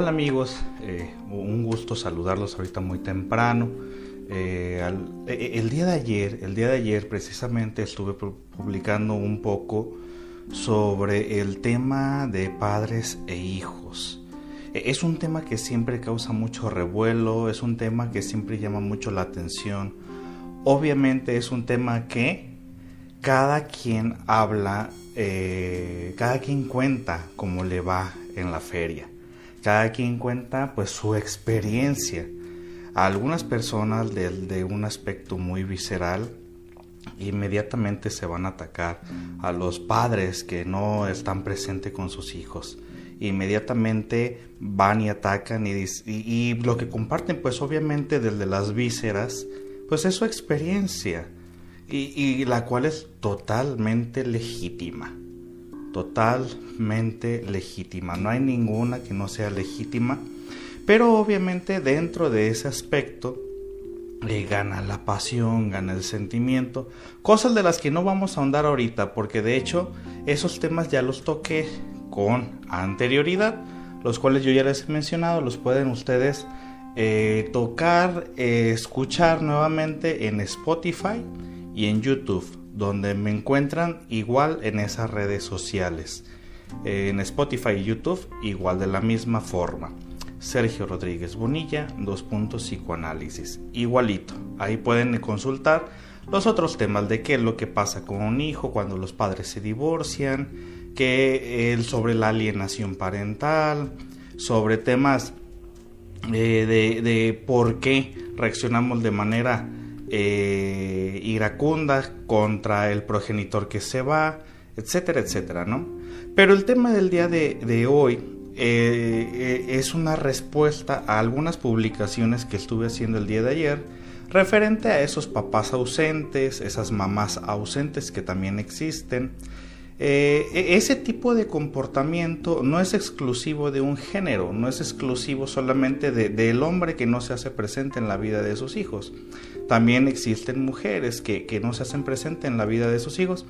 Hola amigos, eh, un gusto saludarlos ahorita muy temprano. Eh, eh, el día de ayer, el día de ayer precisamente estuve publicando un poco sobre el tema de padres e hijos. E, es un tema que siempre causa mucho revuelo, es un tema que siempre llama mucho la atención. Obviamente es un tema que cada quien habla, cada quien cuenta cómo le va en la feria. Cada quien cuenta pues su experiencia. Algunas personas de, un aspecto muy visceral inmediatamente se van a atacar a los padres que no están presentes con sus hijos. Inmediatamente van y atacan y, y, lo que comparten pues obviamente desde las vísceras pues es su experiencia y, y la cual es totalmente legítima totalmente legítima. No hay ninguna que no sea legítima. Pero obviamente dentro de ese aspecto eh, gana la pasión, gana el sentimiento. Cosas de las que no vamos a ahondar ahorita porque de hecho esos temas ya los toqué con anterioridad. Los cuales yo ya les he mencionado. Los pueden ustedes eh, tocar, eh, escuchar nuevamente en Spotify y en YouTube donde me encuentran igual en esas redes sociales. En Spotify y YouTube igual de la misma forma. Sergio Rodríguez Bonilla, dos puntos psicoanálisis. Igualito. Ahí pueden consultar los otros temas de qué es lo que pasa con un hijo cuando los padres se divorcian, que el sobre la alienación parental, sobre temas eh, de, de por qué reaccionamos de manera eh, contra el progenitor que se va, etcétera, etcétera, ¿no? Pero el tema del día de, hoy eh, eh, es una respuesta a algunas publicaciones que estuve haciendo el día de ayer referente a esos papás ausentes, esas mamás ausentes que también existen, eh, e-, ese tipo de comportamiento no es exclusivo de un género, no es exclusivo solamente del hombre que no se hace presente en la vida de sus hijos. También existen mujeres que, no se hacen presente en la vida de sus hijos.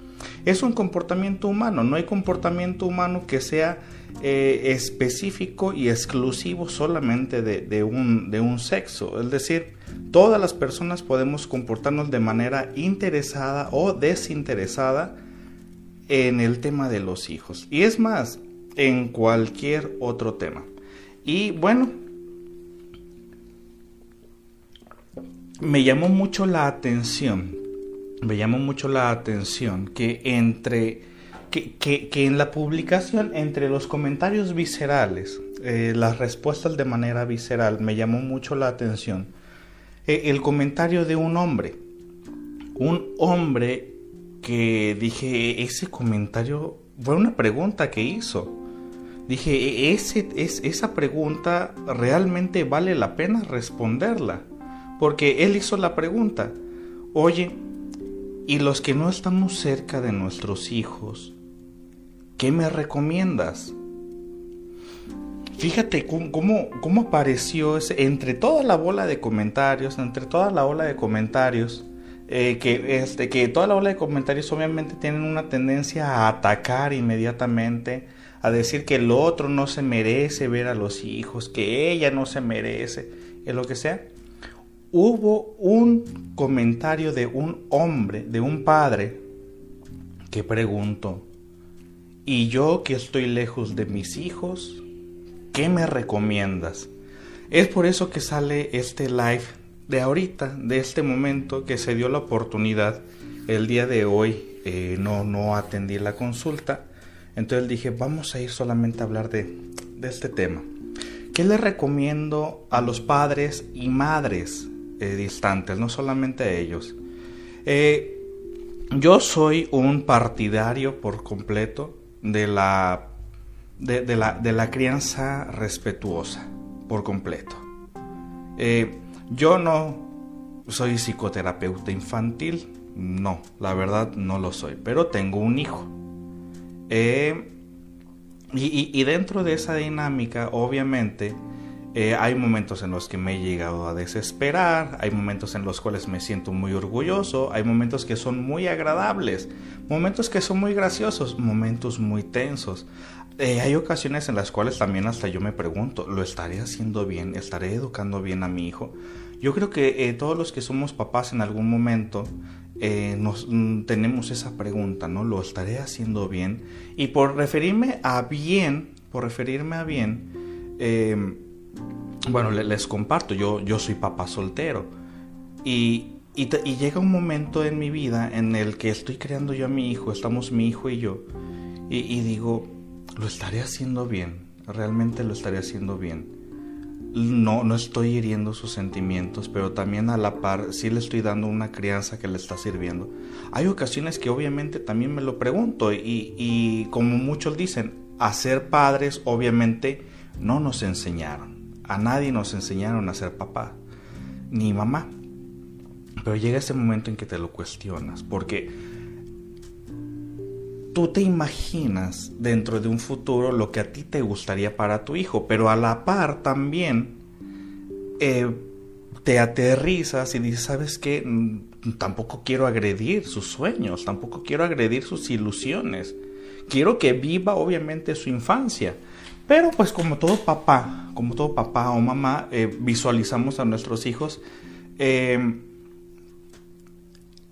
Es un comportamiento humano, no hay comportamiento humano que sea eh, específico y exclusivo solamente de, de un sexo. Es decir, todas las personas podemos comportarnos de manera interesada o desinteresada en el tema de los hijos. Y es más, en cualquier otro tema. Y bueno, me llamó mucho la atención, me llamó mucho la atención que entre, que, que, en la publicación, entre los comentarios viscerales, eh, las respuestas de manera visceral, me llamó mucho la atención eh, el comentario de un hombre, un hombre que dije, ese comentario fue una pregunta que hizo. Dije, e-, ese, es, esa pregunta realmente vale la pena responderla. Porque él hizo la pregunta, oye, ¿y los que no estamos cerca de nuestros hijos, qué me recomiendas? Fíjate cómo, cómo apareció ese, entre toda la bola de comentarios, entre toda la ola de comentarios, eh, que, este, que toda la ola de comentarios obviamente tienen una tendencia a atacar inmediatamente, a decir que el otro no se merece ver a los hijos, que ella no se merece, es lo que sea. Hubo un comentario de un hombre, de un padre, que preguntó, ¿y yo que estoy lejos de mis hijos, qué me recomiendas? Es por eso que sale este live de ahorita, de este momento que se dio la oportunidad, el día de hoy eh, no, no atendí la consulta, entonces dije, vamos a ir solamente a hablar de, este tema. ¿Qué le recomiendo a los padres y madres eh, distantes, no solamente a ellos? Eh, yo soy un partidario por completo de la, de, la, de la crianza respetuosa, por completo. Yo no soy psicoterapeuta infantil, no, la verdad no lo soy, pero tengo un hijo. Eh, y, dentro de esa dinámica, obviamente, Eh, hay momentos en los que me he llegado a desesperar, hay momentos en los cuales me siento muy orgulloso, hay momentos que son muy agradables, momentos que son muy graciosos, momentos muy tensos. Eh, hay ocasiones en las cuales también hasta yo me pregunto, ¿lo estaré haciendo bien? ¿Estaré educando bien a mi hijo? Yo creo que eh, todos los que somos papás en algún momento nos mm, tenemos esa pregunta, ¿no? ¿Lo estaré haciendo bien? Y por referirme a bien, por referirme a bien, bueno, les, comparto, yo, yo soy papá soltero y, y, llega un momento en mi vida en el que estoy creando yo a mi hijo, estamos mi hijo y yo, y, digo, lo estaré haciendo bien, realmente lo estaré haciendo bien. No, no estoy hiriendo sus sentimientos, pero también a la par sí le estoy dando una crianza que le está sirviendo. Hay ocasiones que obviamente también me lo pregunto y, y como muchos dicen, a ser padres obviamente no nos enseñaron a nadie nos enseñaron a ser papá, ni mamá. Pero llega ese momento en que te lo cuestionas, porque tú te imaginas dentro de un futuro lo que a ti te gustaría para tu hijo, pero a la par también eh, te aterrizas y dices, ¿sabes qué? Mm, tampoco quiero agredir sus sueños, tampoco quiero agredir sus ilusiones. Quiero que viva obviamente su infancia, pero pues como todo papá, como todo papá o mamá, eh, visualizamos a nuestros hijos em,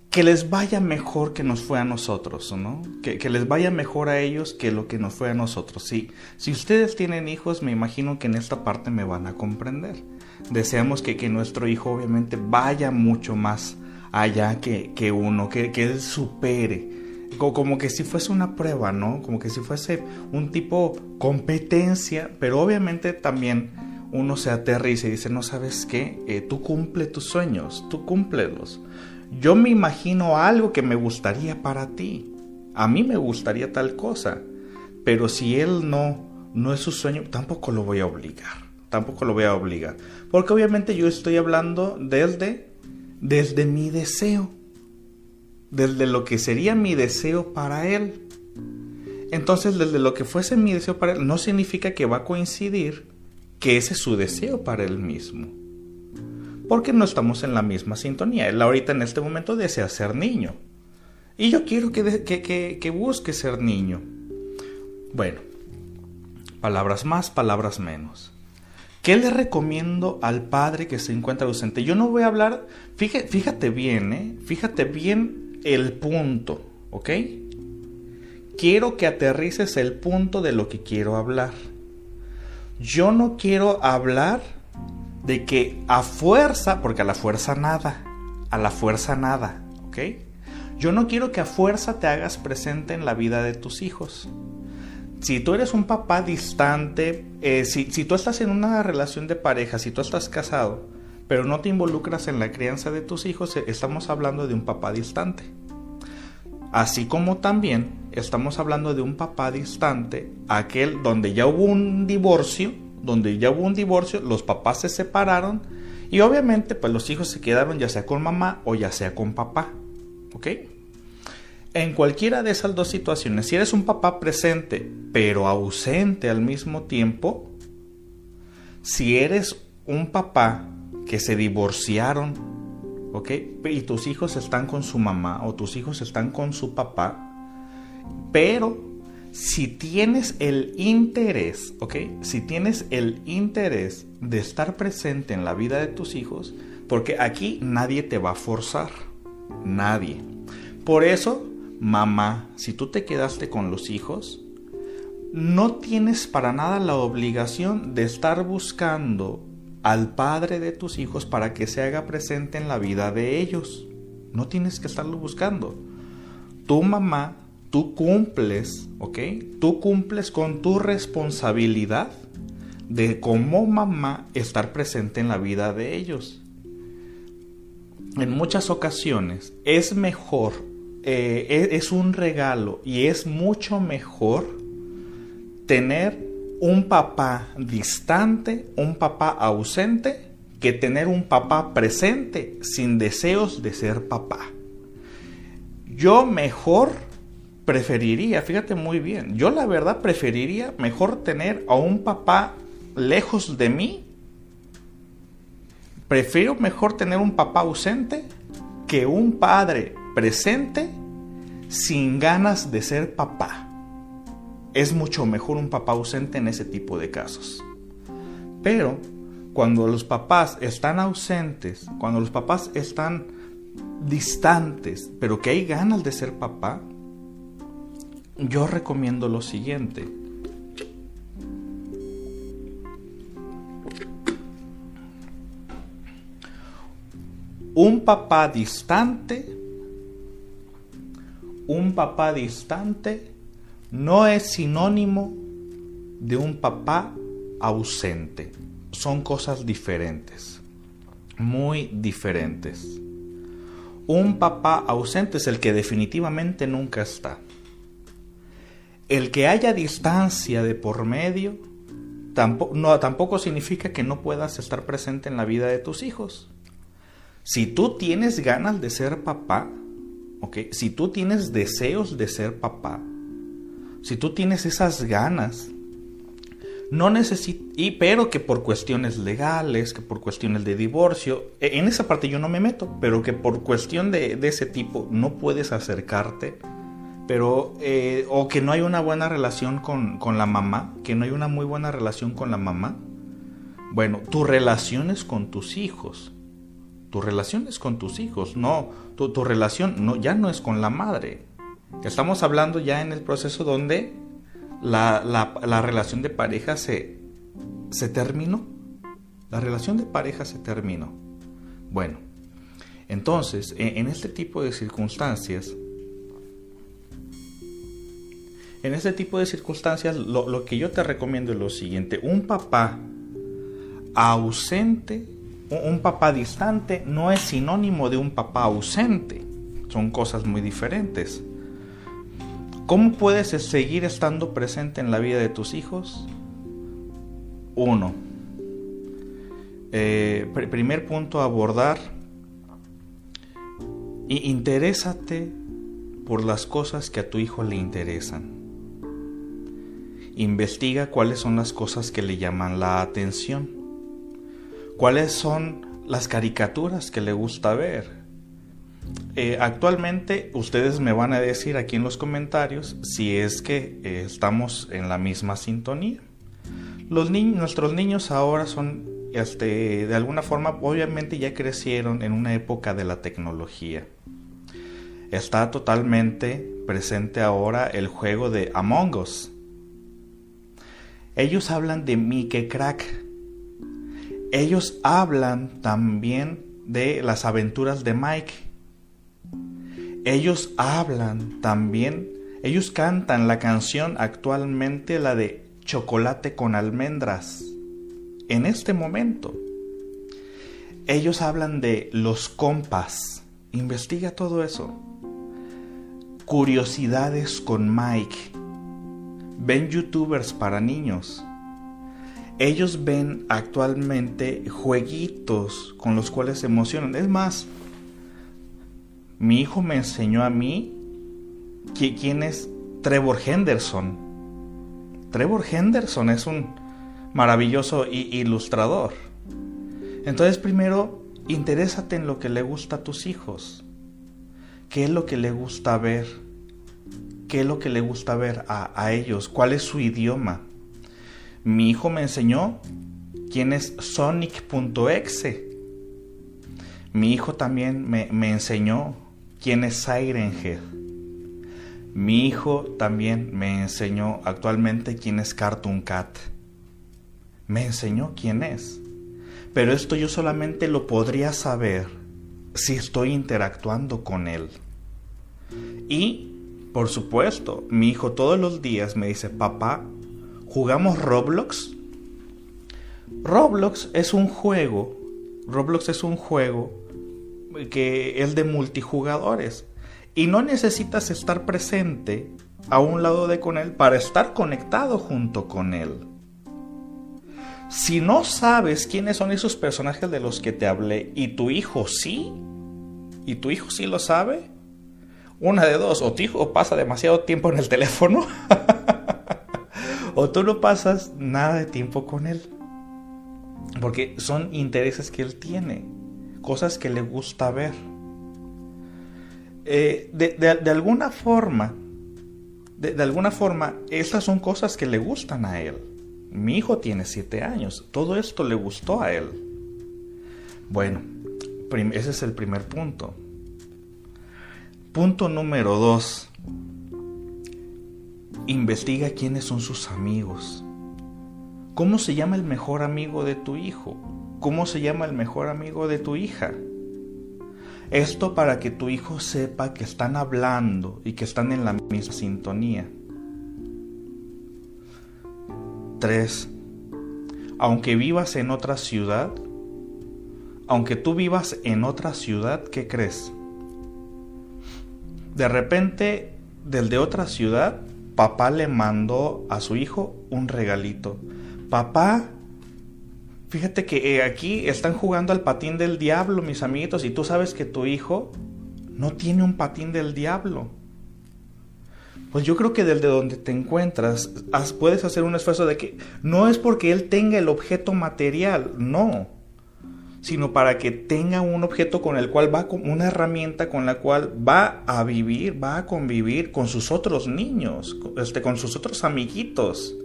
que les vaya mejor que nos fue a nosotros, ¿no? Que, les vaya mejor a ellos que lo que nos fue a nosotros. Sí, si ustedes tienen hijos, me imagino que en esta parte me van a comprender. Deseamos que, nuestro hijo obviamente vaya mucho más allá que, que uno, que, que él supere como que si fuese una prueba, ¿no? Como que si fuese un tipo competencia, pero obviamente también uno se aterriza y dice, no sabes qué, eh, tú cumple tus sueños, tú cúmplelos. Yo me imagino algo que me gustaría para ti. A mí me gustaría tal cosa, pero si él no, no es su sueño, tampoco lo voy a obligar. Tampoco lo voy a obligar. Porque obviamente yo estoy hablando desde, desde mi deseo desde lo que sería mi deseo para él. Entonces, desde lo que fuese mi deseo para él, no significa que va a coincidir que ese es su deseo para él mismo. Porque no estamos en la misma sintonía. Él ahorita en este momento desea ser niño. Y yo quiero que, que busque ser niño. Bueno, palabras más, palabras menos. ¿Qué le recomiendo al padre que se encuentra ausente? Yo no voy a hablar, fíjate, fíjate bien, ¿eh? fíjate bien el punto, ¿ok? Quiero que aterrices el punto de lo que quiero hablar. Yo no quiero hablar de que a fuerza, porque a la fuerza nada, a la fuerza nada, ¿ok? Yo no quiero que a fuerza te hagas presente en la vida de tus hijos. Si tú eres un papá distante, eh, si, si tú estás en una relación de pareja, si tú estás casado, pero no te involucras en la crianza de tus hijos, eh, estamos hablando de un papá distante. Así como también estamos hablando de un papá distante, aquel donde ya hubo un divorcio, donde ya hubo un divorcio, los papás se separaron y obviamente pues los hijos se quedaron ya sea con mamá o ya sea con papá. ¿Ok? En cualquiera de esas dos situaciones, si eres un papá presente pero ausente al mismo tiempo, si eres un papá que se divorciaron, ¿ok? Y tus hijos están con su mamá o tus hijos están con su papá, pero si tienes el interés, ¿ok? Si tienes el interés de estar presente en la vida de tus hijos, porque aquí nadie te va a forzar, nadie. Por eso, mamá, si tú te quedaste con los hijos, no tienes para nada la obligación de estar buscando al padre de tus hijos para que se haga presente en la vida de ellos. No tienes que estarlo buscando. Tu mamá, tú cumples, ¿ok? Tú cumples con tu responsabilidad de como mamá estar presente en la vida de ellos. En muchas ocasiones es mejor, eh, es un regalo y es mucho mejor tener un papá distante, un papá ausente, que tener un papá presente sin deseos de ser papá. Yo mejor preferiría, fíjate muy bien, yo la verdad preferiría mejor tener a un papá lejos de mí Prefiero mejor tener un papá ausente que un padre presente sin ganas de ser papá. Es mucho mejor un papá ausente en ese tipo de casos. Pero cuando los papás están ausentes, cuando los papás están distantes, pero que hay ganas de ser papá, yo recomiendo lo siguiente. Un papá distante, un papá distante no es sinónimo de un papá ausente. Son cosas diferentes, muy diferentes. Un papá ausente es el que definitivamente nunca está. El que haya distancia de por medio tampoco, no, tampoco significa que no puedas estar presente en la vida de tus hijos. Si tú tienes ganas de ser papá, ¿okay? si tú tienes deseos de ser papá, si tú tienes esas ganas, no necesito, y pero que por cuestiones legales, que por cuestiones de divorcio, e, en esa parte yo no me meto, pero que por cuestión de, ese tipo no puedes acercarte, pero, eh, o que no hay una buena relación con, con la mamá, que no hay una muy buena relación con la mamá, bueno, tu relación es con tus hijos, tu relación es con tus hijos, no, tu, tu relación no, ya no es con la madre, Estamos hablando ya en el proceso donde la, la, relación de pareja se, se terminó. La relación de pareja se terminó. Bueno, entonces, en, este tipo de circunstancias, en este tipo de circunstancias, lo, que yo te recomiendo es lo siguiente: un papá ausente, un papá distante, no es sinónimo de un papá ausente. Son cosas muy diferentes. ¿Cómo puedes seguir estando presente en la vida de tus hijos? Uno. Eh, primer punto a abordar. Interésate por las cosas que a tu hijo le interesan. Investiga cuáles son las cosas que le llaman la atención. Cuáles son las caricaturas que le gusta ver eh, actualmente ustedes me van a decir aquí en los comentarios si es que eh, estamos en la misma sintonía. Los nuestros niños ahora son, este, de alguna forma, obviamente ya crecieron en una época de la tecnología. Está totalmente presente ahora el juego de Among Us. Ellos hablan de Mickey Crack. Ellos hablan también de las aventuras de Mike ellos hablan también, ellos cantan la canción actualmente, la de chocolate con almendras, en este momento. Ellos hablan de los compas, investiga todo eso. Curiosidades con Mike. Ven youtubers para niños. Ellos ven actualmente jueguitos con los cuales se emocionan. Es más, mi hijo me enseñó a mí quién es Trevor Henderson. Trevor Henderson es un maravilloso ilustrador. Entonces primero, interésate en lo que le gusta a tus hijos. ¿Qué es lo que le gusta ver? ¿Qué es lo que le gusta ver a, ellos? ¿Cuál es su idioma? Mi hijo me enseñó quién es Sonic.exe. Mi hijo también me, me enseñó quién es Siren Head. Mi hijo también me enseñó actualmente quién es Cartoon Cat. Me enseñó quién es. Pero esto yo solamente lo podría saber si estoy interactuando con él. Y, por supuesto, mi hijo todos los días me dice, papá, ¿jugamos Roblox? Roblox es un juego, Roblox es un juego que es de multijugadores. Y no necesitas estar presente a un lado de con él para estar conectado junto con él. Si no sabes quiénes son esos personajes de los que te hablé y tu hijo sí, y tu hijo sí lo sabe, una de dos, o tu hijo pasa demasiado tiempo en el teléfono, o tú no pasas nada de tiempo con él. Porque son intereses que él tiene, cosas que le gusta ver. Eh, de, alguna forma, de, alguna forma, estas son cosas que le gustan a él. Mi hijo tiene siete años, todo esto le gustó a él. Bueno, ese es el primer punto. Punto número dos. Investiga quiénes son sus amigos. ¿Cómo se llama el mejor amigo de tu hijo? ¿Cómo se llama el mejor amigo de tu hija? Esto para que tu hijo sepa que están hablando y que están en la misma sintonía. 3. Aunque vivas en otra ciudad, aunque tú vivas en otra ciudad, ¿qué crees? De repente, del de otra ciudad, papá le mandó a su hijo un regalito papá, fíjate que eh, aquí están jugando al patín del diablo, mis amiguitos, y tú sabes que tu hijo no tiene un patín del diablo. Pues yo creo que desde donde te encuentras puedes hacer un esfuerzo de que no es porque él tenga el objeto material, no, sino para que tenga un objeto con el cual va, una herramienta con la cual va a vivir, va a convivir con sus otros niños, este, con sus otros amiguitos.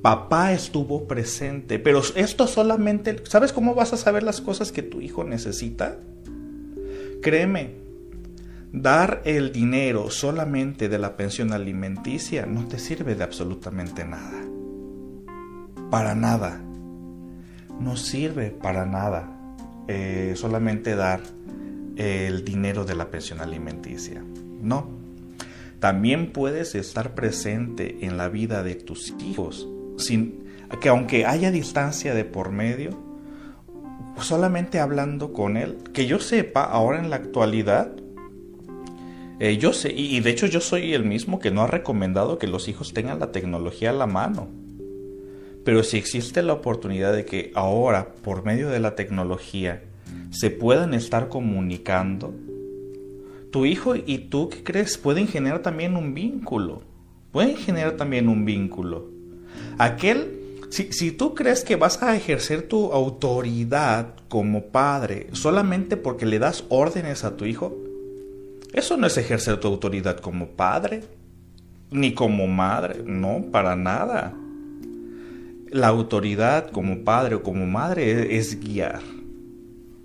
Papá estuvo presente, pero esto solamente, ¿sabes cómo vas a saber las cosas que tu hijo necesita? Créeme, dar el dinero solamente de la pensión alimenticia no te sirve de absolutamente nada. Para nada. No sirve para nada eh, solamente dar el dinero de la pensión alimenticia. No. También puedes estar presente en la vida de tus hijos sin que aunque haya distancia de por medio, solamente hablando con él, que yo sepa ahora en la actualidad, eh, yo sé, y, de hecho yo soy el mismo que no ha recomendado que los hijos tengan la tecnología a la mano. Pero si existe la oportunidad de que ahora, por medio de la tecnología, se puedan estar comunicando, tu hijo y tú, ¿qué crees? Pueden generar también un vínculo. Pueden generar también un vínculo. Aquel, si, tú crees que vas a ejercer tu autoridad como padre solamente porque le das órdenes a tu hijo, eso no es ejercer tu autoridad como padre, ni como madre, no, para nada. La autoridad como padre o como madre es, guiar,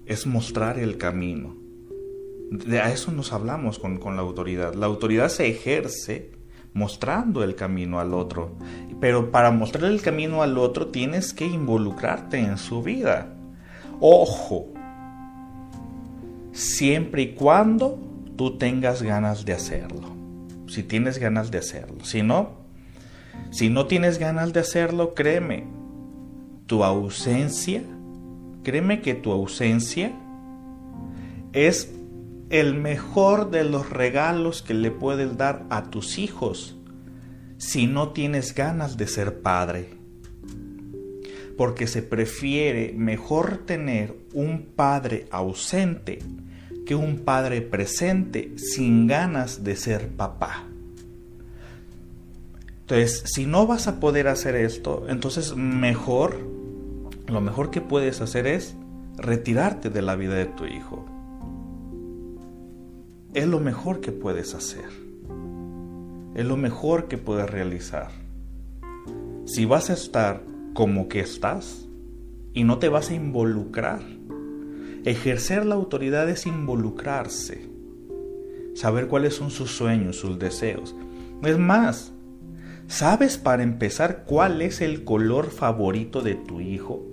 es mostrar el camino. De a eso nos hablamos con, con la autoridad. La autoridad se ejerce mostrando el camino al otro. Pero para mostrar el camino al otro tienes que involucrarte en su vida. Ojo, siempre y cuando tú tengas ganas de hacerlo. Si tienes ganas de hacerlo. Si no, si no tienes ganas de hacerlo, créeme, tu ausencia, créeme que tu ausencia es el mejor de los regalos que le puedes dar a tus hijos si no tienes ganas de ser padre. Porque se prefiere mejor tener un padre ausente que un padre presente sin ganas de ser papá. Entonces, si no vas a poder hacer esto, entonces mejor, lo mejor que puedes hacer es retirarte de la vida de tu hijo es lo mejor que puedes hacer. Es lo mejor que puedes realizar. Si vas a estar como que estás y no te vas a involucrar, ejercer la autoridad es involucrarse, saber cuáles son sus sueños, sus deseos. Es más, ¿sabes para empezar cuál es el color favorito de tu hijo?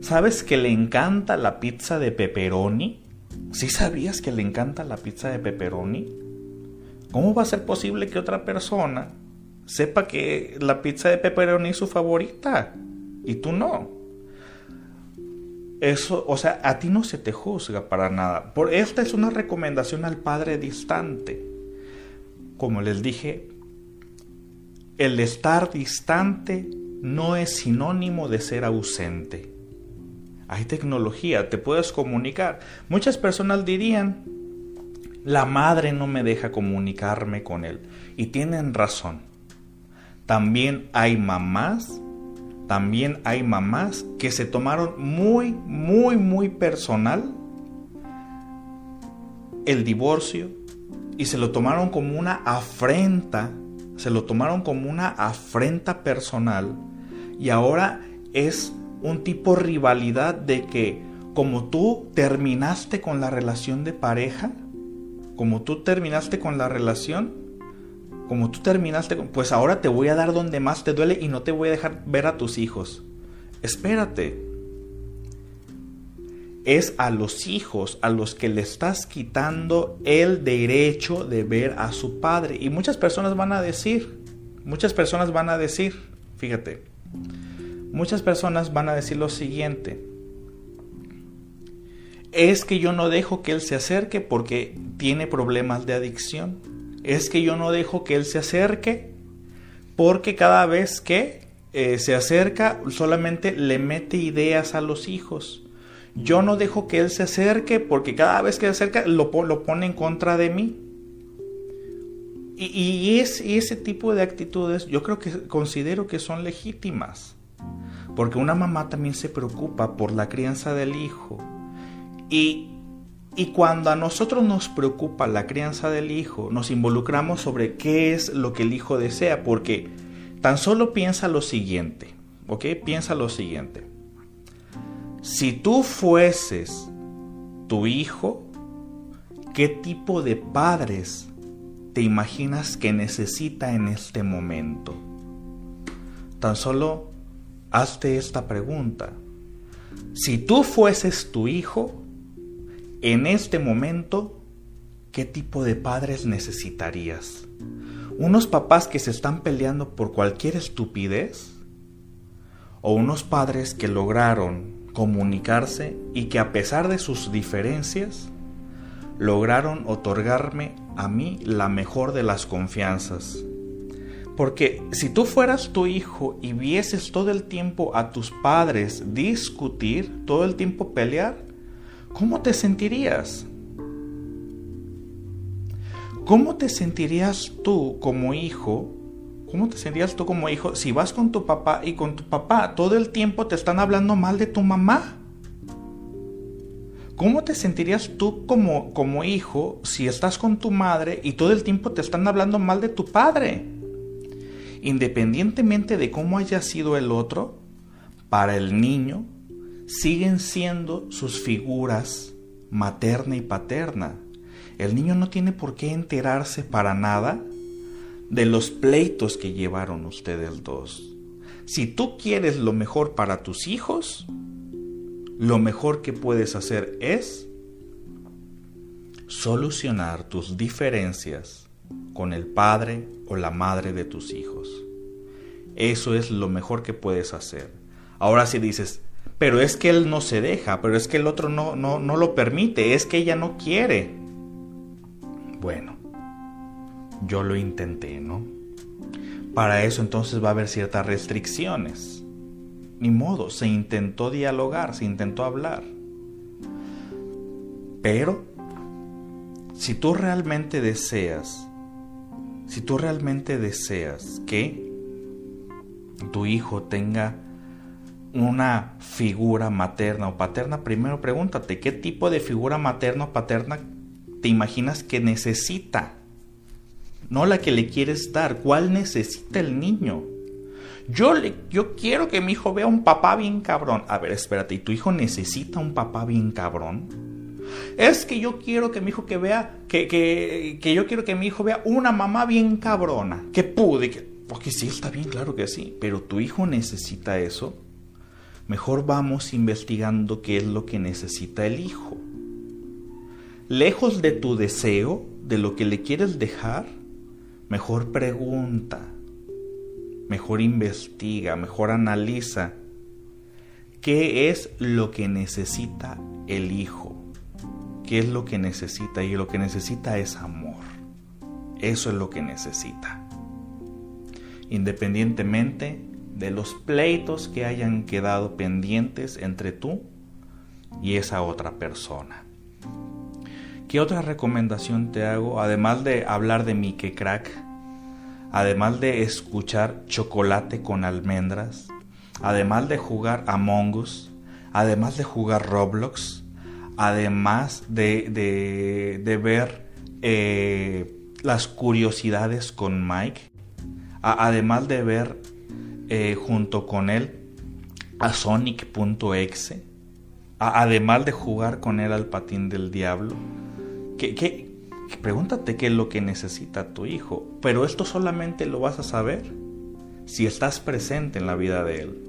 ¿Sabes que le encanta la pizza de pepperoni? ¿Sí sabías que le encanta la pizza de pepperoni? ¿Cómo va a ser posible que otra persona sepa que la pizza de pepperoni es su favorita y tú no? Eso, o sea, a ti no se te juzga para nada. Por esta es una recomendación al padre distante. Como les dije, el estar distante no es sinónimo de ser ausente. Hay tecnología, te puedes comunicar. Muchas personas dirían, la madre no me deja comunicarme con él. Y tienen razón. También hay mamás también hay mamás que se tomaron muy, muy, muy personal el divorcio y se lo tomaron como una afrenta, se lo tomaron como una afrenta personal y ahora es un tipo de rivalidad de que como tú terminaste con la relación de pareja, como tú terminaste con la relación, como tú terminaste, pues ahora te voy a dar donde más te duele y no te voy a dejar ver a tus hijos. Espérate. Es a los hijos a los que le estás quitando el derecho de ver a su padre. Y muchas personas van a decir, muchas personas van a decir, fíjate, muchas personas van a decir lo siguiente. Es que yo no dejo que él se acerque porque tiene problemas de adicción es que yo no dejo que él se acerque porque cada vez que eh, se acerca solamente le mete ideas a los hijos. Yo no dejo que él se acerque porque cada vez que se acerca lo, lo pone en contra de mí. Y, es, y ese tipo de actitudes yo creo que considero que son legítimas. Porque una mamá también se preocupa por la crianza del hijo. Y y cuando a nosotros nos preocupa la crianza del hijo, nos involucramos sobre qué es lo que el hijo desea, porque tan solo piensa lo siguiente, ¿ok? Piensa lo siguiente. Si tú fueses tu hijo, ¿qué tipo de padres te imaginas que necesita en este momento? Tan solo hazte esta pregunta. Si tú fueses tu hijo, en este momento, ¿qué tipo de padres necesitarías? ¿Unos papás que se están peleando por cualquier estupidez? ¿O unos padres que lograron comunicarse y que a pesar de sus diferencias, lograron otorgarme a mí la mejor de las confianzas? Porque si tú fueras tu hijo y vieses todo el tiempo a tus padres discutir, todo el tiempo pelear, ¿cómo te sentirías? ¿Cómo te sentirías tú como hijo? ¿Cómo te sentirías tú como hijo si vas con tu papá y con tu papá todo el tiempo te están hablando mal de tu mamá? ¿Cómo te sentirías tú como, como hijo si estás con tu madre y todo el tiempo te están hablando mal de tu padre? Independientemente de cómo haya sido el otro, para el niño siguen siendo sus figuras materna y paterna. El niño no tiene por qué enterarse para nada de los pleitos que llevaron ustedes dos. Si tú quieres lo mejor para tus hijos, lo mejor que puedes hacer es solucionar tus diferencias con el padre o la madre de tus hijos. Eso es lo mejor que puedes hacer. Ahora si dices, pero es que él no se deja, pero es que el otro no, no, no lo permite, es que ella no quiere. Bueno, yo lo intenté, ¿no? Para eso entonces va a haber ciertas restricciones. Ni modo, se intentó dialogar, se intentó hablar. Pero, si tú realmente deseas, si tú realmente deseas que tu hijo tenga una figura materna o paterna, primero pregúntate, ¿qué tipo de figura materna o paterna te imaginas que necesita? No la que le quieres dar, ¿cuál necesita el niño? Yo, le, yo quiero que mi hijo vea un papá bien cabrón. A ver, espérate, ¿y tu hijo necesita un papá bien cabrón? Es que yo quiero que mi hijo que vea, que, que, que yo quiero que mi hijo vea una mamá bien cabrona, que pude, que, porque sí, está bien, claro que sí, pero tu hijo necesita eso mejor vamos investigando qué es lo que necesita el hijo. Lejos de tu deseo, de lo que le quieres dejar, mejor pregunta, mejor investiga, mejor analiza qué es lo que necesita el hijo, qué es lo que necesita y lo que necesita es amor. Eso es lo que necesita. Independientemente de los pleitos que hayan quedado pendientes entre tú y esa otra persona. ¿Qué otra recomendación te hago? Además de hablar de Mickey Crack, además de escuchar chocolate con almendras, además de jugar Among Us, además de jugar Roblox, además de, de, ver eh, las curiosidades con Mike, además de ver eh, junto con él a Sonic.exe, además de jugar con él al patín del diablo, ¿qué, pregúntate qué es lo que necesita tu hijo, pero esto solamente lo vas a saber si estás presente en la vida de él.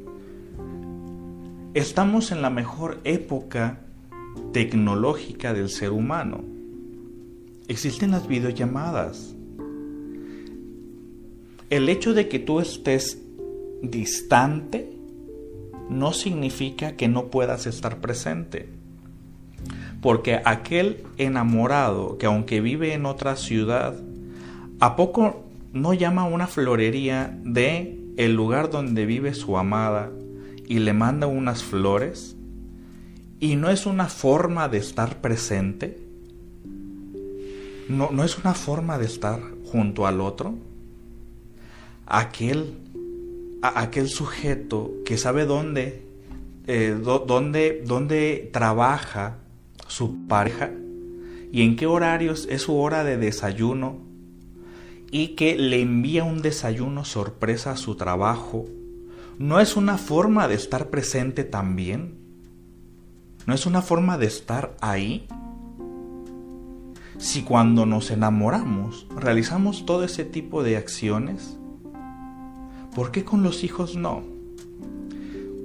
Estamos en la mejor época tecnológica del ser humano. Existen las videollamadas. El hecho de que tú estés distante no significa que no puedas estar presente. Porque aquel enamorado que aunque vive en otra ciudad, ¿a poco no llama a una florería de el lugar donde vive su amada y le manda unas flores? ¿Y no es una forma de estar presente? ¿No, no es una forma de estar junto al otro? Aquel, aquel sujeto que sabe dónde, eh, dónde, dónde trabaja su pareja y en qué horarios es su hora de desayuno y que le envía un desayuno sorpresa a su trabajo, ¿no es una forma de estar presente también? ¿No es una forma de estar ahí? Si cuando nos enamoramos realizamos todo ese tipo de acciones, ¿por qué con los hijos no?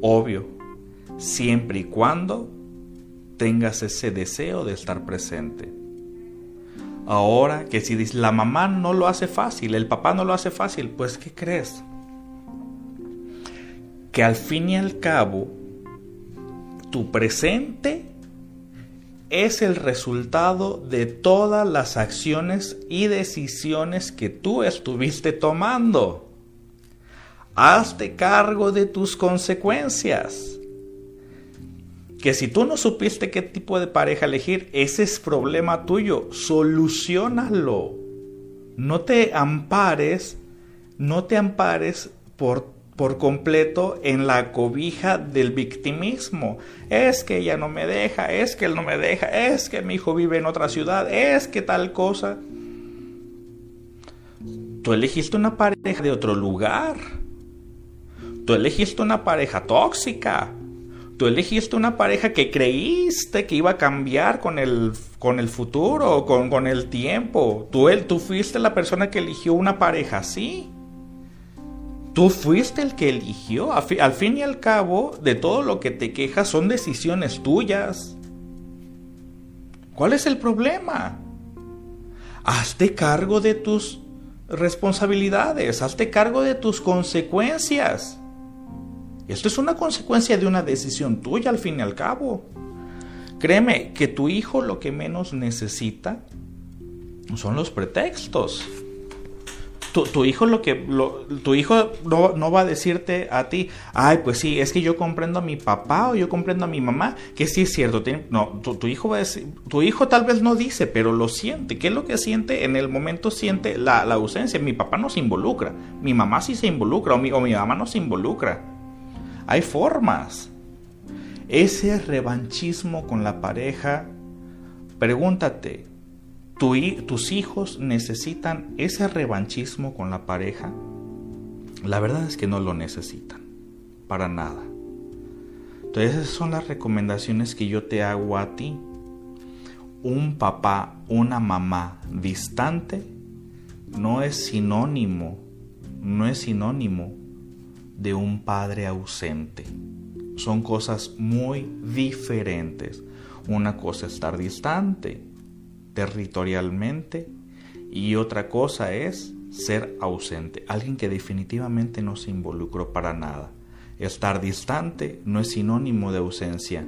Obvio, siempre y cuando tengas ese deseo de estar presente. Ahora que si la mamá no lo hace fácil, el papá no lo hace fácil, pues ¿qué crees? Que al fin y al cabo, tu presente es el resultado de todas las acciones y decisiones que tú estuviste tomando. Hazte cargo de tus consecuencias que si tú no supiste qué tipo de pareja elegir, ese es problema tuyo, solucionalo. No te ampares, no te ampares por, por completo en la cobija del victimismo. Es que ella no me deja, es que él no me deja, es que mi hijo vive en otra ciudad, es que tal cosa. Tú elegiste una pareja de otro lugar. Tú elegiste una pareja tóxica. Tú elegiste una pareja que creíste que iba a cambiar con el, con el futuro, con, con el tiempo. Tú, tú fuiste la persona que eligió una pareja así. Tú fuiste el que eligió. Al fin y al cabo, de todo lo que te quejas son decisiones tuyas. ¿Cuál es el problema? Hazte cargo de tus responsabilidades, hazte cargo de tus consecuencias. Esto es una consecuencia de una decisión tuya al fin y al cabo. Créeme que tu hijo lo que menos necesita son los pretextos. Tu, hijo lo que tu hijo no, va a decirte a ti, ay, pues sí, es que yo comprendo a mi papá o yo comprendo a mi mamá, que sí es cierto. no, tu, hijo va a decir, tu hijo tal vez no dice, pero lo siente. ¿Qué es lo que siente? En el momento siente la, ausencia. Mi papá no se involucra, mi mamá sí se involucra o mi, o mi mamá no se involucra. Hay formas. Ese revanchismo con la pareja, pregúntate, ¿tus hijos necesitan ese revanchismo con la pareja? La verdad es que no lo necesitan, para nada. Entonces esas son las recomendaciones que yo te hago a ti. Un papá, una mamá distante no es sinónimo, no es sinónimo de un padre ausente. Son cosas muy diferentes. Una cosa es estar distante territorialmente y otra cosa es ser ausente. Alguien que definitivamente no se involucró para nada. Estar distante no es sinónimo de ausencia.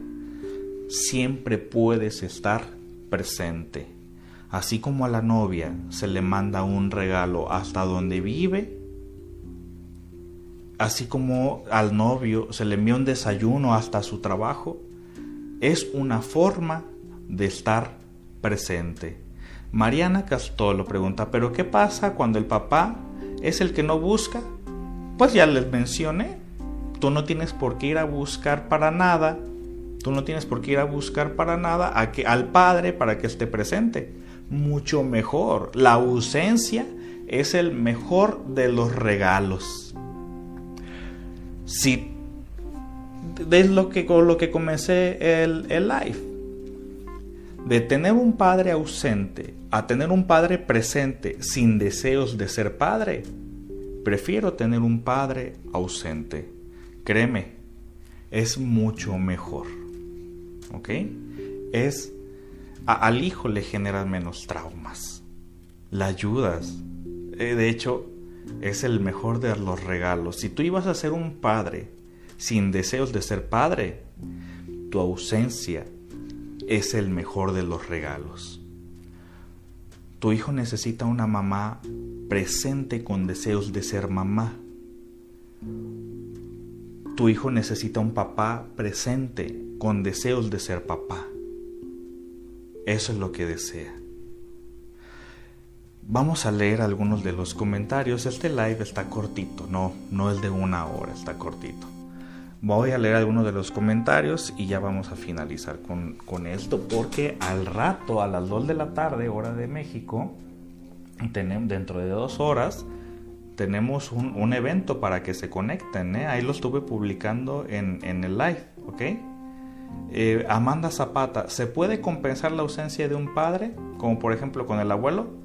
Siempre puedes estar presente. Así como a la novia se le manda un regalo hasta donde vive, así como al novio se le envía un desayuno hasta su trabajo, es una forma de estar presente. Mariana Castolo pregunta, ¿pero qué pasa cuando el papá es el que no busca? Pues ya les mencioné, tú no tienes por qué ir a buscar para nada, tú no tienes por qué ir a buscar para nada a que, al Padre para que esté presente. Mucho mejor. La ausencia es el mejor de los regalos. Si es lo que, con lo que comencé el, el live. De tener un padre ausente a tener un padre presente sin deseos de ser padre, prefiero tener un padre ausente. Créeme, es mucho mejor. ¿Ok? Es al hijo le generan menos traumas. La ayudas. Eh, de hecho, es el mejor de los regalos. Si tú ibas a ser un padre sin deseos de ser padre, tu ausencia es el mejor de los regalos. Tu hijo necesita una mamá presente con deseos de ser mamá. Tu hijo necesita un papá presente con deseos de ser papá. Eso es lo que desea. Vamos a leer algunos de los comentarios. Este live está cortito, no, no es de una hora, está cortito. Voy a leer algunos de los comentarios y ya vamos a finalizar con, esto porque al rato, a las 2 de la tarde, hora de México, tenemos, dentro de dos horas, tenemos un, evento para que se conecten. ¿eh? Ahí lo estuve publicando en, el live, ¿ok? Eh, Amanda Zapata, ¿se puede compensar la ausencia de un padre, como por ejemplo con el abuelo?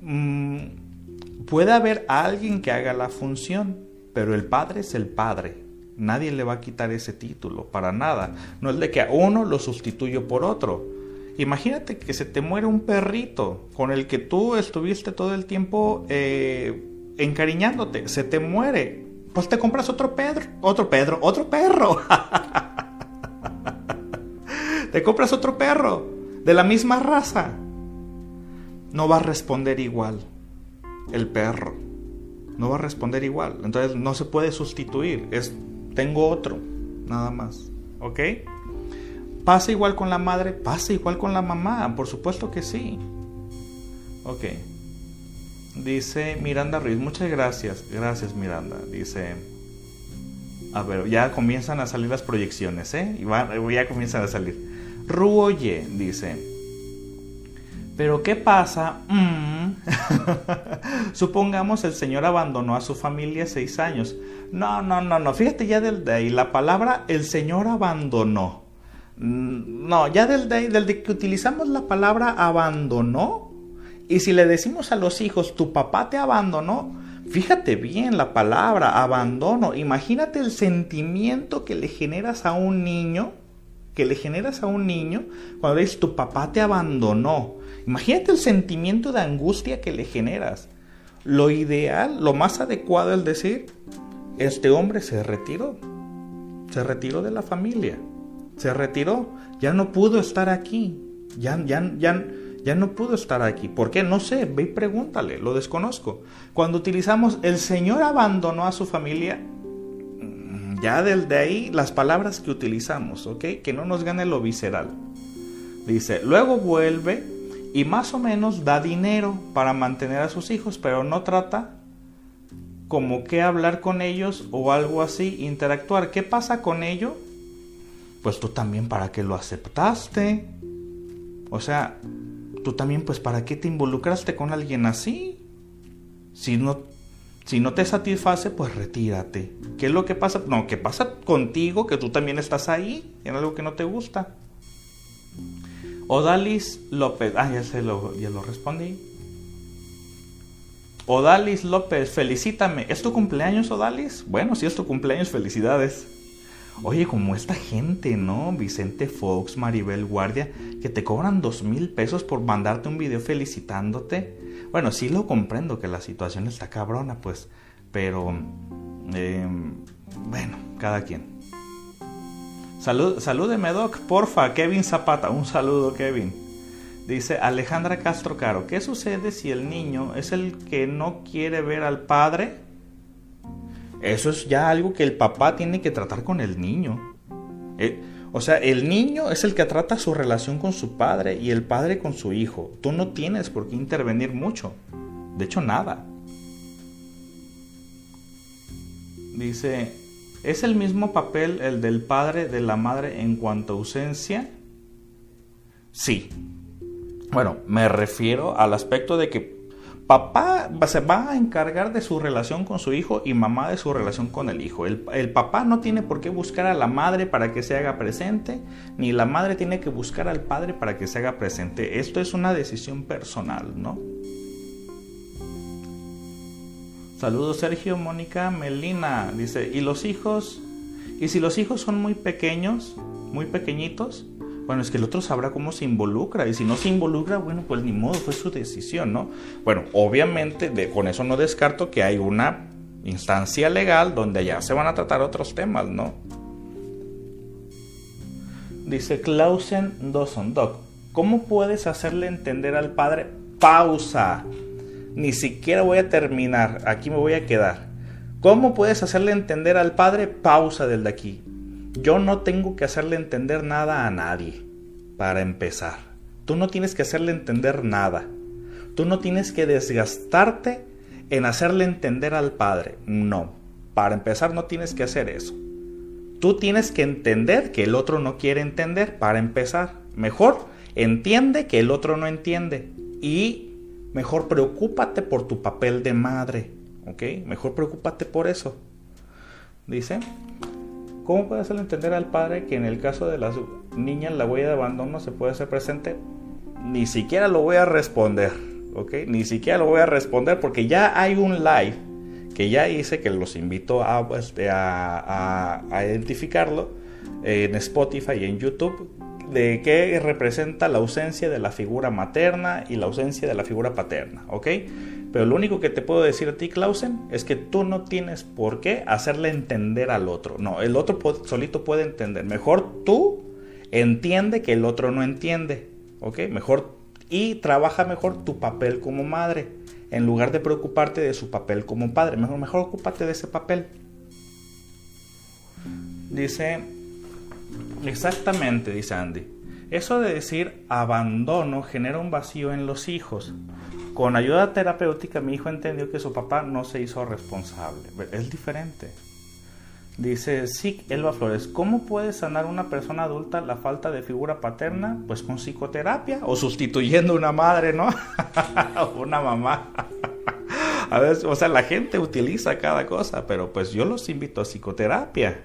Mm, puede haber alguien que haga la función, pero el padre es el padre. Nadie le va a quitar ese título, para nada. No es de que a uno lo sustituyo por otro. Imagínate que se te muere un perrito con el que tú estuviste todo el tiempo eh, encariñándote. Se te muere. Pues te compras otro Pedro, otro Pedro, otro perro. te compras otro perro de la misma raza. No va a responder igual el perro no va a responder igual. Entonces no se puede sustituir. Es tengo otro, nada más. ¿Ok? ¿Pasa igual con la madre? ¿Pasa igual con la mamá? Por supuesto que sí. Ok. Dice Miranda Ruiz, muchas gracias. Gracias Miranda. Dice, a ver, ya comienzan a salir las proyecciones, ¿eh? Ya comienzan a salir. Ruoye, dice, pero ¿qué pasa? Mm. Supongamos el Señor abandonó a su familia seis años. No, no, no, no. Fíjate ya del de ahí. La palabra el Señor abandonó. Mm, no, ya del de ahí, del de que utilizamos la palabra abandonó. Y si le decimos a los hijos, tu papá te abandonó, fíjate bien la palabra abandono. Imagínate el sentimiento que le generas a un niño, que le generas a un niño cuando dices, tu papá te abandonó. Imagínate el sentimiento de angustia que le generas. Lo ideal, lo más adecuado es decir, este hombre se retiró, se retiró de la familia, se retiró, ya no pudo estar aquí, ya, ya, ya, ya no pudo estar aquí. ¿Por qué? No sé, ve y pregúntale, lo desconozco. Cuando utilizamos el Señor abandonó a su familia, mm, ya desde ahí las palabras que utilizamos, ¿ok? Que no nos gane lo visceral. Dice, luego vuelve y más o menos da dinero para mantener a sus hijos, pero no trata como que hablar con ellos o algo así, interactuar. ¿Qué pasa con ello? Pues tú también para qué lo aceptaste. O sea, tú también pues para qué te involucraste con alguien así. Si no, si no te satisface, pues retírate. ¿Qué es lo que pasa? No, ¿qué pasa contigo? Que tú también estás ahí en algo que no te gusta. Odalis López. Ah, ya, se lo, ya lo respondí. Odalis López, felicítame. ¿Es tu cumpleaños, Odalis? Bueno, si es tu cumpleaños, felicidades. Oye, como esta gente, ¿no? Vicente Fox, Maribel Guardia, que te cobran dos mil pesos por mandarte un video felicitándote. Bueno, sí lo comprendo que la situación está cabrona, pues. Pero, eh, bueno, cada quien. Salud, salúdeme, Doc, porfa, Kevin Zapata. Un saludo, Kevin. Dice Alejandra Castro Caro, ¿qué sucede si el niño es el que no quiere ver al padre? Eso es ya algo que el papá tiene que tratar con el niño. Eh, o sea, el niño es el que trata su relación con su padre y el padre con su hijo. Tú no tienes por qué intervenir mucho. De hecho, nada. Dice, ¿es el mismo papel el del padre de la madre en cuanto a ausencia? Sí. Bueno, me refiero al aspecto de que papá se va a encargar de su relación con su hijo y mamá de su relación con el hijo. El, papá no tiene por qué buscar a la madre para que se haga presente, ni la madre tiene que buscar al padre para que se haga presente. Esto es una decisión personal, ¿no? Saludos Sergio, Mónica, Melina. Dice, ¿y los hijos? ¿Y si los hijos son muy pequeños, muy pequeñitos? Bueno, es que el otro sabrá cómo se involucra y si no se involucra, bueno, pues ni modo, fue su decisión, ¿no? Bueno, obviamente de, con eso no descarto que hay una instancia legal donde ya se van a tratar otros temas, ¿no? Dice Clausen Dawson, Doc, ¿cómo puedes hacerle entender al padre? Pausa. Ni siquiera voy a terminar, aquí me voy a quedar. ¿Cómo puedes hacerle entender al padre? Pausa del de aquí. Yo no tengo que hacerle entender nada a nadie, para empezar. Tú no tienes que hacerle entender nada. Tú no tienes que desgastarte en hacerle entender al Padre. No, para empezar no tienes que hacer eso. Tú tienes que entender que el otro no quiere entender, para empezar. Mejor entiende que el otro no entiende. Y mejor preocúpate por tu papel de madre. ¿Ok? Mejor preocúpate por eso. Dice, ¿Cómo puede hacerle entender al padre que en el caso de las niñas la huella de abandono se puede hacer presente? Ni siquiera lo voy a responder, ¿ok? Ni siquiera lo voy a responder porque ya hay un live que ya hice que los invito a, a, a identificarlo en Spotify y en YouTube de qué representa la ausencia de la figura materna y la ausencia de la figura paterna, ¿ok? Pero lo único que te puedo decir a ti, Clausen, es que tú no tienes por qué hacerle entender al otro. No, el otro solito puede entender. Mejor tú entiende que el otro no entiende. ¿Ok? Mejor y trabaja mejor tu papel como madre. En lugar de preocuparte de su papel como padre. Mejor, mejor ocúpate de ese papel. Dice. Exactamente, dice Andy. Eso de decir abandono genera un vacío en los hijos. Con ayuda terapéutica mi hijo entendió que su papá no se hizo responsable. Es diferente. Dice sí, Elba Flores, ¿cómo puede sanar una persona adulta la falta de figura paterna? Pues con psicoterapia o sustituyendo una madre, ¿no? una mamá. a veces, o sea, la gente utiliza cada cosa, pero pues yo los invito a psicoterapia.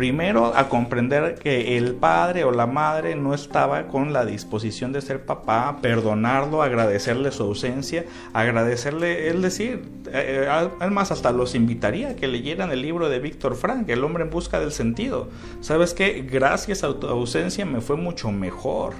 Primero, a comprender que el padre o la madre no estaba con la disposición de ser papá, perdonarlo, agradecerle su ausencia, agradecerle, es decir, eh, además hasta los invitaría a que leyeran el libro de Víctor Frank, El hombre en busca del sentido. ¿Sabes qué? Gracias a tu ausencia me fue mucho mejor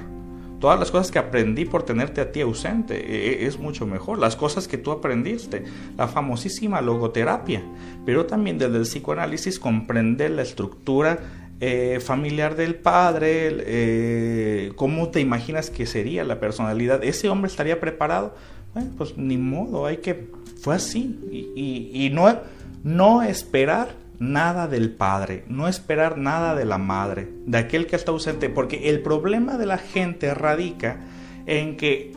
todas las cosas que aprendí por tenerte a ti ausente e, e, es mucho mejor. Las cosas que tú aprendiste, la famosísima logoterapia, pero también desde el psicoanálisis comprender la estructura eh, familiar del padre, eh, cómo te imaginas que sería la personalidad. ¿Ese hombre estaría preparado? Bueno, pues ni modo, hay que... Fue así. Y, y no, no esperar nada del padre, no esperar nada de la madre, de aquel que está ausente, porque el problema de la gente radica en que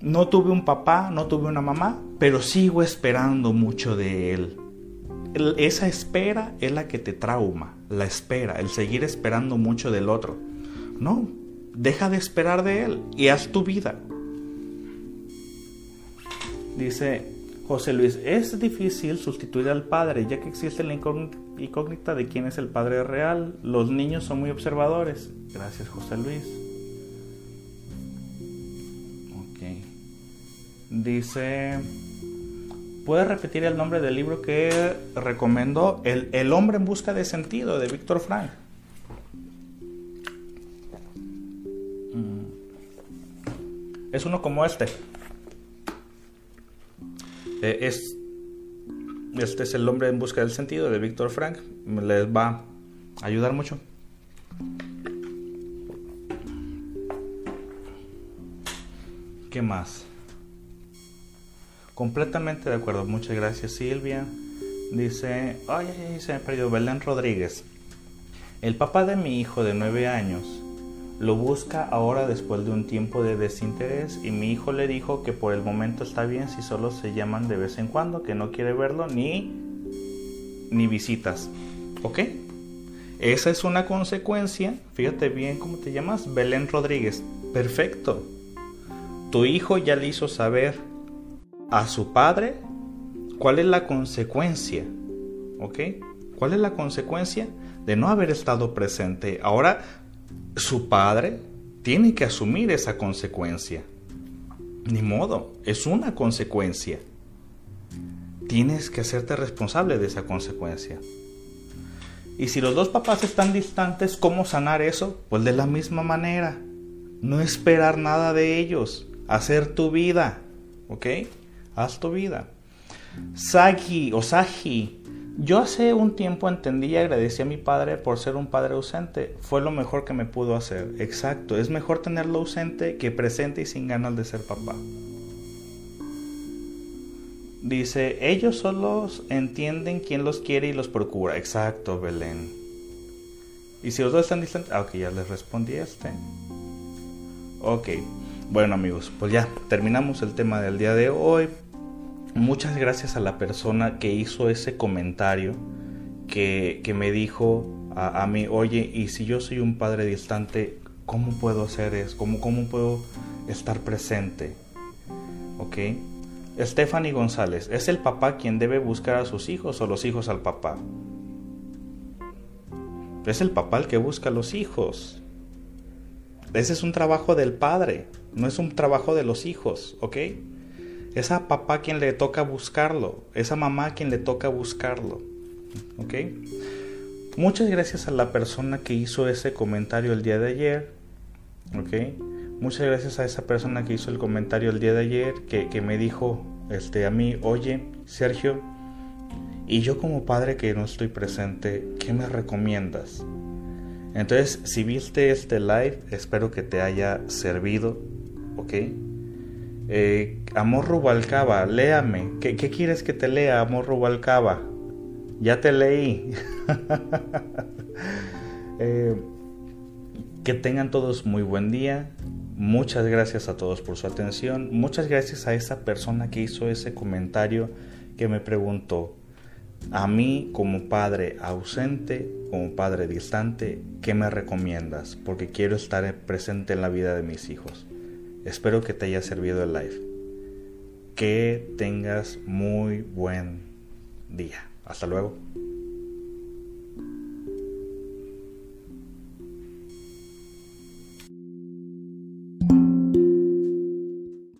no tuve un papá, no tuve una mamá, pero sigo esperando mucho de él. Esa espera es la que te trauma, la espera, el seguir esperando mucho del otro. No, deja de esperar de él y haz tu vida. Dice José Luis, es difícil sustituir al padre, ya que existe la incógnita de quién es el padre real. Los niños son muy observadores. Gracias, José Luis. Ok. Dice, ¿puedes repetir el nombre del libro que recomendó? El, el hombre en busca de sentido, de Víctor Frank. Mm. Es uno como este. Eh, es, este es el hombre en busca del sentido de Víctor Frank. Les va a ayudar mucho. ¿Qué más? Completamente de acuerdo. Muchas gracias Silvia. Dice, ay, se me perdió Belén Rodríguez. El papá de mi hijo de nueve años lo busca ahora después de un tiempo de desinterés y mi hijo le dijo que por el momento está bien si solo se llaman de vez en cuando, que no quiere verlo ni ni visitas. ¿Ok? Esa es una consecuencia. Fíjate bien cómo te llamas. Belén Rodríguez. Perfecto. Tu hijo ya le hizo saber a su padre cuál es la consecuencia. ¿Ok? ¿Cuál es la consecuencia de no haber estado presente? Ahora su padre tiene que asumir esa consecuencia. Ni modo, es una consecuencia. Tienes que hacerte responsable de esa consecuencia. Y si los dos papás están distantes, ¿cómo sanar eso? Pues de la misma manera. No esperar nada de ellos. Hacer tu vida. ¿Ok? Haz tu vida. Sagi o Sagi yo hace un tiempo entendí y agradecí a mi padre por ser un padre ausente. Fue lo mejor que me pudo hacer. Exacto, es mejor tenerlo ausente que presente y sin ganas de ser papá. Dice, ellos solos entienden quién los quiere y los procura. Exacto, Belén. Y si los dos están distantes... Ah, ok, ya les respondí este. Ok, bueno amigos, pues ya terminamos el tema del día de hoy muchas gracias a la persona que hizo ese comentario, que, me dijo a, mí, oye, y si yo soy un padre distante, ¿cómo puedo hacer eso? ¿Cómo, cómo puedo estar presente? ¿Ok? Stephanie González, ¿es el papá quien debe buscar a sus hijos o los hijos al papá? Es el papá el que busca a los hijos. Ese es un trabajo del padre, no es un trabajo de los hijos, ¿ok? Es a papá quien le toca buscarlo, es a mamá quien le toca buscarlo. ¿Ok? Muchas gracias a la persona que hizo ese comentario el día de ayer. ¿Ok? Muchas gracias a esa persona que hizo el comentario el día de ayer, que, me dijo este, a mí, oye, Sergio, y yo como padre que no estoy presente, ¿qué me recomiendas? Entonces, si viste este live, espero que te haya servido, ¿ok? Eh, Amor Rubalcaba, léame. ¿Qué, quieres que te lea, Amor Rubalcaba? Ya te leí. Eh, que tengan todos muy buen día. Muchas gracias a todos por su atención. Muchas gracias a esa persona que hizo ese comentario que me preguntó, a mí como padre ausente, como padre distante, ¿qué me recomiendas? Porque quiero estar presente en la vida de mis hijos. Espero que te haya servido el live. Que tengas muy buen día. Hasta luego.